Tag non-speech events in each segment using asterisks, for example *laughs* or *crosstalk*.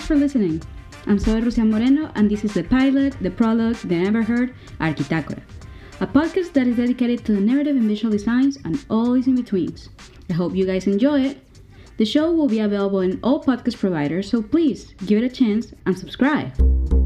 for listening. I'm Zoe Rusian Moreno, and this is the pilot, the prologue, the never heard, Arquitectura, a podcast that is dedicated to the narrative and visual designs and all its in betweens. I hope you guys enjoy it. The show will be available in all podcast providers, so please give it a chance and subscribe.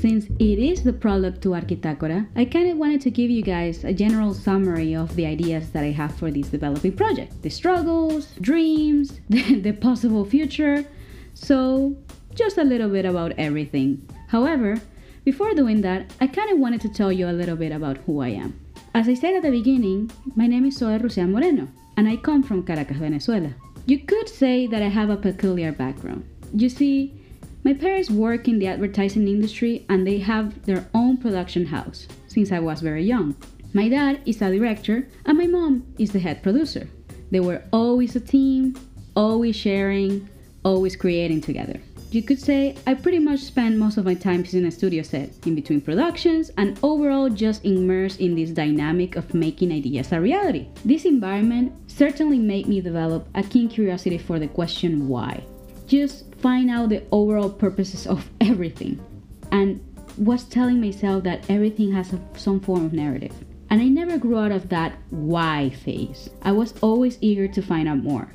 Since it is the prologue to Arquitectura, I kind of wanted to give you guys a general summary of the ideas that I have for this developing project the struggles, dreams, *laughs* the, possible future. So, just a little bit about everything. However, before doing that, I kind of wanted to tell you a little bit about who I am. As I said at the beginning, my name is Zoe Rusian Moreno, and I come from Caracas, Venezuela. You could say that I have a peculiar background. You see, my parents work in the advertising industry and they have their own production house since I was very young. My dad is a director and my mom is the head producer. They were always a team, always sharing, always creating together. You could say I pretty much spend most of my time in a studio set, in between productions, and overall just immersed in this dynamic of making ideas a reality. This environment certainly made me develop a keen curiosity for the question why just find out the overall purposes of everything and was telling myself that everything has a, some form of narrative. And I never grew out of that why phase. I was always eager to find out more,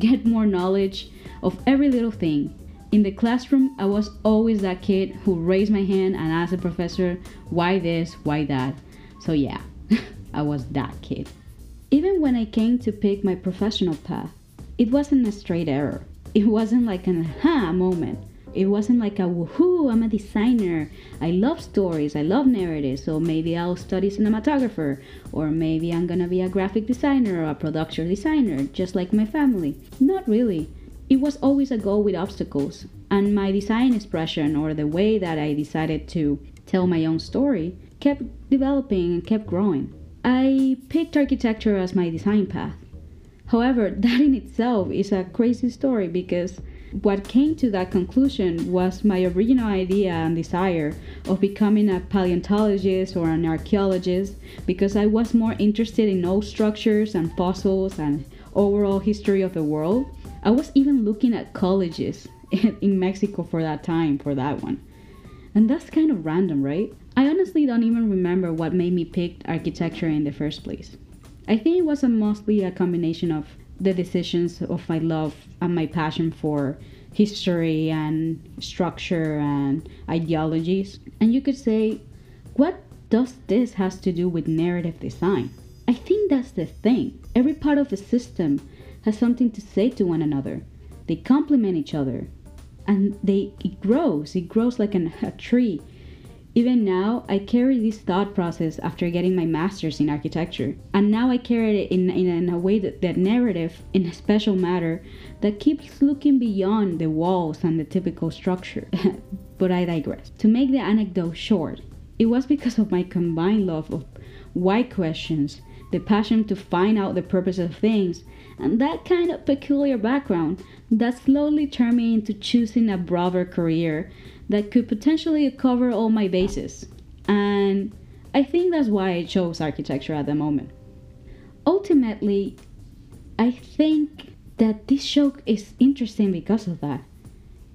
get more knowledge of every little thing. In the classroom, I was always that kid who raised my hand and asked the professor, why this, why that. So, yeah, *laughs* I was that kid. Even when I came to pick my professional path, it wasn't a straight error it wasn't like an aha moment. It wasn't like a woohoo, I'm a designer. I love stories, I love narratives, so maybe I'll study cinematographer, or maybe I'm gonna be a graphic designer or a production designer, just like my family. Not really. It was always a goal with obstacles, and my design expression or the way that I decided to tell my own story kept developing and kept growing. I picked architecture as my design path. However, *laughs* that in itself is a crazy story because what came to that conclusion was my original idea and desire of becoming a paleontologist or an archaeologist because I was more interested in old structures and fossils and overall history of the world. I was even looking at colleges *laughs* in Mexico for that time for that one. And that's kind of random, right? I honestly don't even remember what made me pick architecture in the first place. I think it was a mostly a combination of the decisions of my love and my passion for history and structure and ideologies. And you could say, what does this has to do with narrative design? I think that's the thing. Every part of the system has something to say to one another. They complement each other. And they it grows. It grows like an, a tree even now, I carry this thought process after getting my master's in architecture. And now I carry it in, in, in a way that, that narrative in a special matter that keeps looking beyond the walls and the typical structure. *laughs* but I digress. To make the anecdote short, it was because of my combined love of why questions, the passion to find out the purpose of things, and that kind of peculiar background that slowly turned me into choosing a broader career that could potentially cover all my bases. And I think that's why I chose architecture at the moment. Ultimately, I think that this show is interesting because of that.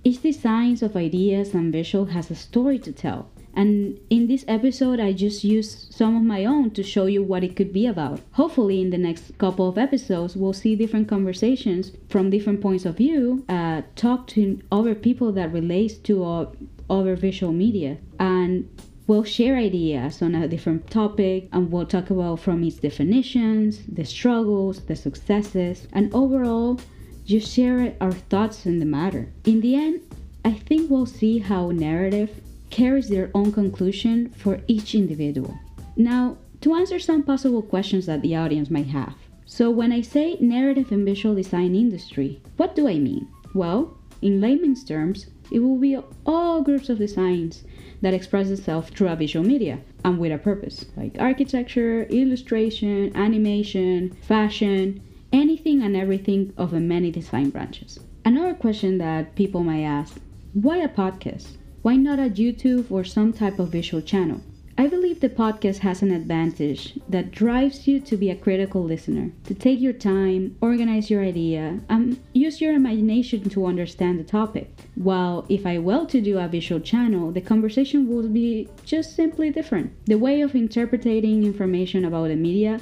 Each design of ideas and visual has a story to tell. And in this episode, I just used some of my own to show you what it could be about. Hopefully, in the next couple of episodes, we'll see different conversations from different points of view, uh, talk to other people that relates to uh, other visual media, and we'll share ideas on a different topic and we'll talk about from its definitions, the struggles, the successes, and overall, just share our thoughts on the matter. In the end, I think we'll see how narrative carries their own conclusion for each individual. Now, to answer some possible questions that the audience might have. So, when I say narrative and visual design industry, what do I mean? Well, in layman's terms, it will be all groups of designs that express itself through a visual media and with a purpose, like architecture, illustration, animation, fashion, anything and everything of the many design branches. Another question that people might ask why a podcast? Why not a YouTube or some type of visual channel? I believe the podcast has an advantage that drives you to be a critical listener, to take your time, organize your idea, and use your imagination to understand the topic. While if I were to do a visual channel, the conversation would be just simply different. The way of interpreting information about the media,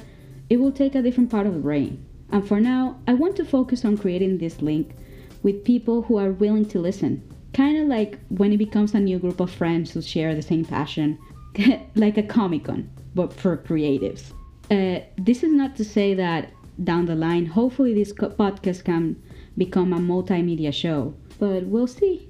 it will take a different part of the brain. And for now, I want to focus on creating this link with people who are willing to listen. Kind of like when it becomes a new group of friends who share the same passion, *laughs* like a Comic Con, but for creatives. Uh, this is not to say that down the line, hopefully, this podcast can become a multimedia show, but we'll see.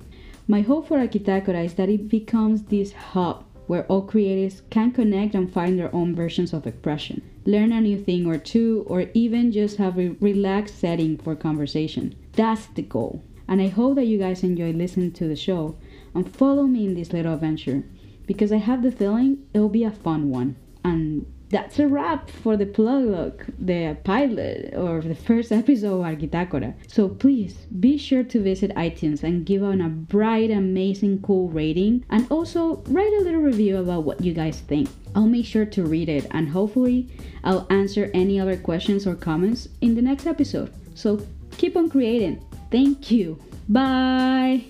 My hope for Architectura is that it becomes this hub where all creatives can connect and find their own versions of expression, learn a new thing or two, or even just have a relaxed setting for conversation. That's the goal. And I hope that you guys enjoy listening to the show and follow me in this little adventure because I have the feeling it'll be a fun one. And that's a wrap for the plug, the pilot, or the first *laughs* episode of Architectura. So please be sure to visit iTunes and give on a bright, amazing, cool rating, and also write a little review about what you guys think. I'll make sure to read it, and hopefully, I'll answer any other questions or comments in the next episode. So keep on creating. Thank you. Bye.